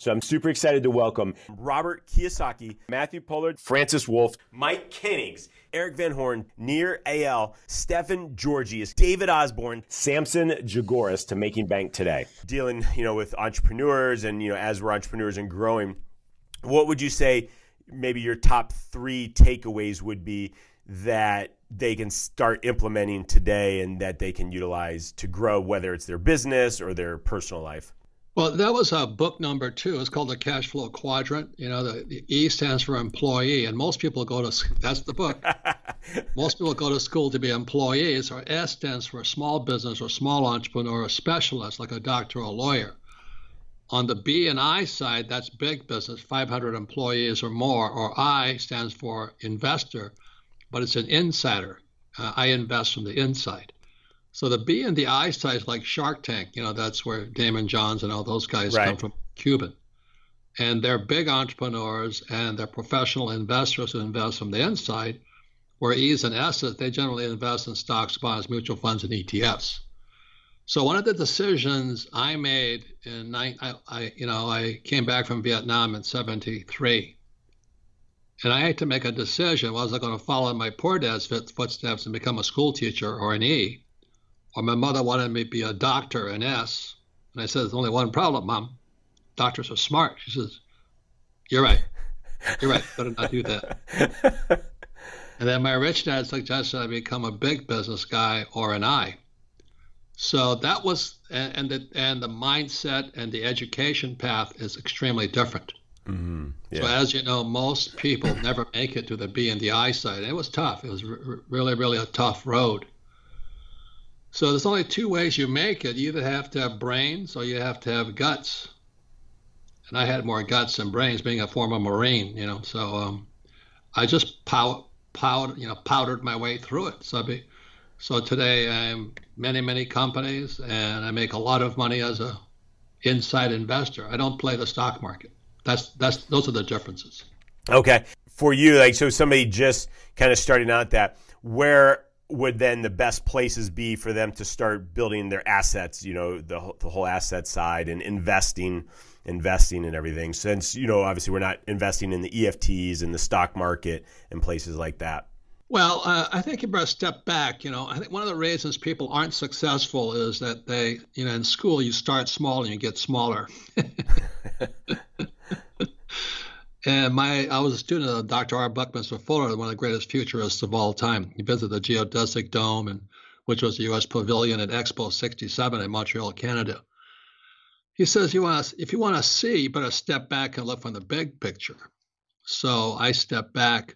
So I'm super excited to welcome Robert Kiyosaki, Matthew Pollard, Francis Wolf, Mike Koenigs, Erik Van Horn, Nir Eyal, Stefan Georgius, David Osborne, Samson Jagoras to Making Bank today. Dealing, you know, with entrepreneurs and, you know, as we're entrepreneurs and growing, what would you say maybe your top three takeaways would be that they can start implementing today and that they can utilize to grow, whether it's their business or their personal life? Well, that was a book number two. It's called the Cash Flow Quadrant. You know, the, the E stands for employee, and most people go to that's the book. most people go to school to be employees. Or S stands for small business or small entrepreneur or specialist, like a doctor or a lawyer. On the B and I side, that's big business, 500 employees or more. Or I stands for investor, but it's an insider. Uh, I invest from the inside. So the B and the I side is like Shark Tank. You know, that's where Daymond Johns and all those guys right. come from, Cuban. And they're big entrepreneurs and they're professional investors who invest from the inside. Where E's and S's, they generally invest in stocks, bonds, mutual funds, and ETFs. So one of the decisions I made in I, I, you know, I came back from Vietnam in '73, and I had to make a decision: was I going to follow my poor dad's footsteps and become a school teacher or an E, or my mother wanted me to be a doctor, an S. And I said, There's only one problem, Mom. Doctors are smart. She says, You're right. You're right. Better not do that. and then my rich dad suggested I become a big business guy or an I. So that was, and, and the, and the mindset and the education path is extremely different. Mm-hmm. Yeah. So as you know, most people never make it to the B and the I side. It was tough. It was r- really, really a tough road. So there's only two ways you make it. You either have to have brains or you have to have guts. And I had more guts than brains, being a former Marine, you know. So um, I just pow, powder, you know, powdered my way through it. So, be, so today I'm many, many companies, and I make a lot of money as a inside investor. I don't play the stock market. That's that's those are the differences. Okay, for you, like so, somebody just kind of starting out that where would then the best places be for them to start building their assets you know the, the whole asset side and investing investing and everything. Since you know obviously we're not investing in the ETFs and the stock market and places like that. Well uh, i think you better step back you know. I think one of the reasons people aren't successful is that they you know in school you start small and you get smaller And my, I was a student of Dr. R. Buckminster Fuller, one of the greatest futurists of all time. He visited the geodesic dome, and which was the U.S. Pavilion at Expo 67 in Montreal, Canada. He says, you want to, if you want to see, you better step back and look from the big picture. So I step back,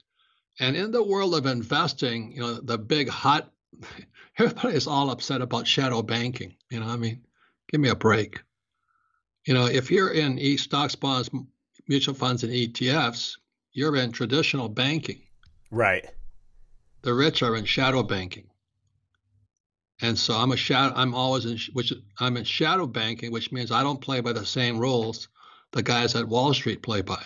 and in the world of investing, you know, the big hot, everybody is all upset about shadow banking. You know, I mean, give me a break. You know, if you're in e stocks, bonds, mutual funds and ETFs, you're in traditional banking. Right. The rich are in shadow banking. And so I'm a shadow. I'm always in which I'm in shadow banking, which means I don't play by the same rules the guys at Wall Street play by.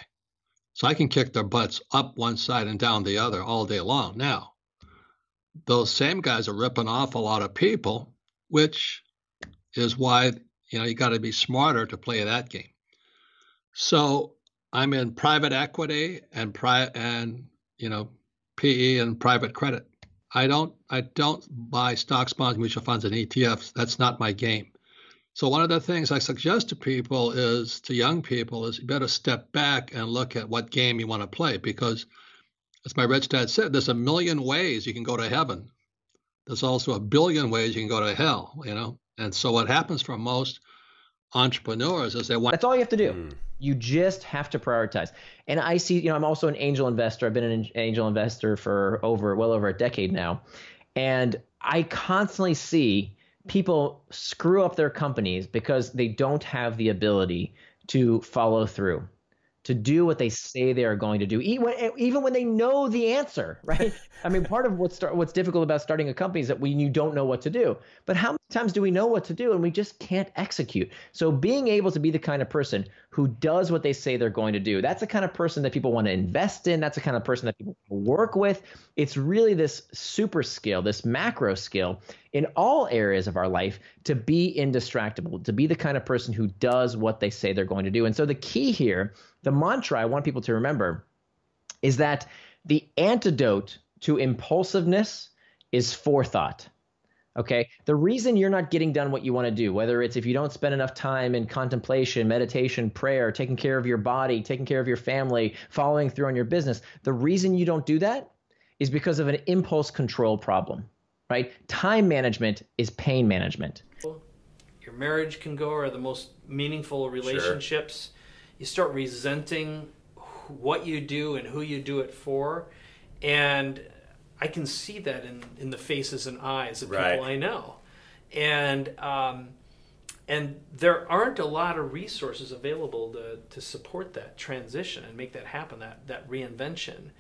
So I can kick their butts up one side and down the other all day long. Now, those same guys are ripping off a lot of people, which is why you know you got to be smarter to play that game. So I'm in private equity and pri- and you know PE and private credit. I don't I don't buy stocks, bonds, mutual funds, and ETFs. That's not my game. So one of the things I suggest to people is to young people is you better step back and look at what game you want to play because as my rich dad said, there's a million ways you can go to heaven. There's also a billion ways you can go to hell, you know. And so what happens for most entrepreneurs is they want That's all you have to do. Mm. You just have to prioritize. And I see, you know, I'm also an angel investor. I've been an angel investor for over well over a decade now. And I constantly see people screw up their companies because they don't have the ability to follow through, to do what they say they are going to do, even when they know the answer, right? I mean, part of what's what's difficult about starting a company is that when you don't know what to do. But how many times do we know what to do and we just can't execute? So being able to be the kind of person who does what they say they're going to do, that's the kind of person that people want to invest in. That's the kind of person that people work with. It's really this super skill, this macro skill in all areas of our life to be indistractable, to be the kind of person who does what they say they're going to do. And so the key here the mantra I want people to remember is that the antidote to impulsiveness is forethought. Okay. The reason you're not getting done what you want to do, whether it's if you don't spend enough time in contemplation, meditation, prayer, taking care of your body, taking care of your family, following through on your business, the reason you don't do that is because of an impulse control problem, right? Time management is pain management. Your marriage can go or the most meaningful relationships. Sure you start resenting what you do and who you do it for and i can see that in, in the faces and eyes of right. people i know. And um, and there aren't a lot of resources available to, to support that transition and make that happen that that reinvention.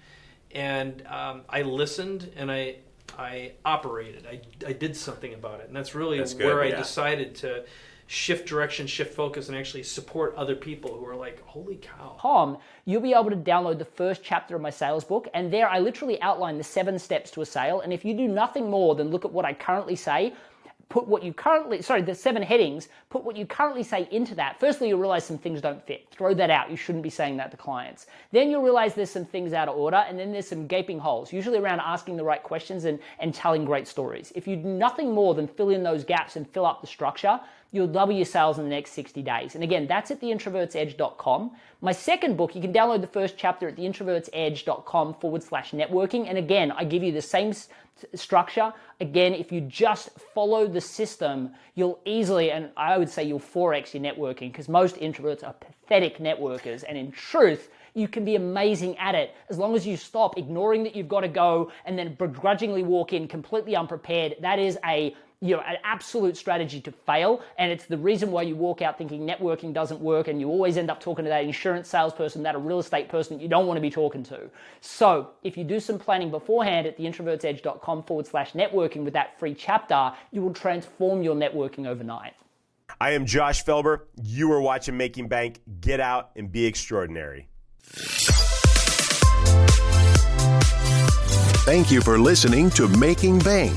And um, i listened and i i operated. I, I did something about it. And that's really that's where i decided to shift direction, shift focus, and actually support other people who are like, holy cow. Com, you'll be able to download the first chapter of my sales book, and there I literally outline the seven steps to a sale. And if you do nothing more than look at what I currently say, put what you currently, sorry, the seven headings, put what you currently say into that. Firstly, you'll realize some things don't fit. Throw that out. You shouldn't be saying that to clients. Then you'll realize there's some things out of order, and then there's some gaping holes, usually around asking the right questions and, and telling great stories. If you do nothing more than fill in those gaps and fill up the structure, you'll double your sales in the next 60 days. And again, that's at theintrovertsedge.com. My second book, you can download the first chapter at theintrovertsedge.com forward slash networking. And again, I give you the same structure. Again, if you just follow the system, you'll easily, and I would say you'll 4x your networking because most introverts are pathetic networkers. And in truth, you can be amazing at it as long as you stop ignoring that you've got to go and then begrudgingly walk in completely unprepared. That is a you know, an absolute strategy to fail. And it's the reason why you walk out thinking networking doesn't work and you always end up talking to that insurance salesperson, that a real estate person that you don't want to be talking to. So if you do some planning beforehand at theintrovertsedge.com forward slash networking with that free chapter, you will transform your networking overnight. I am Josh Felber. You are watching Making Bank. Get out and be extraordinary. Thank you for listening to Making Bank.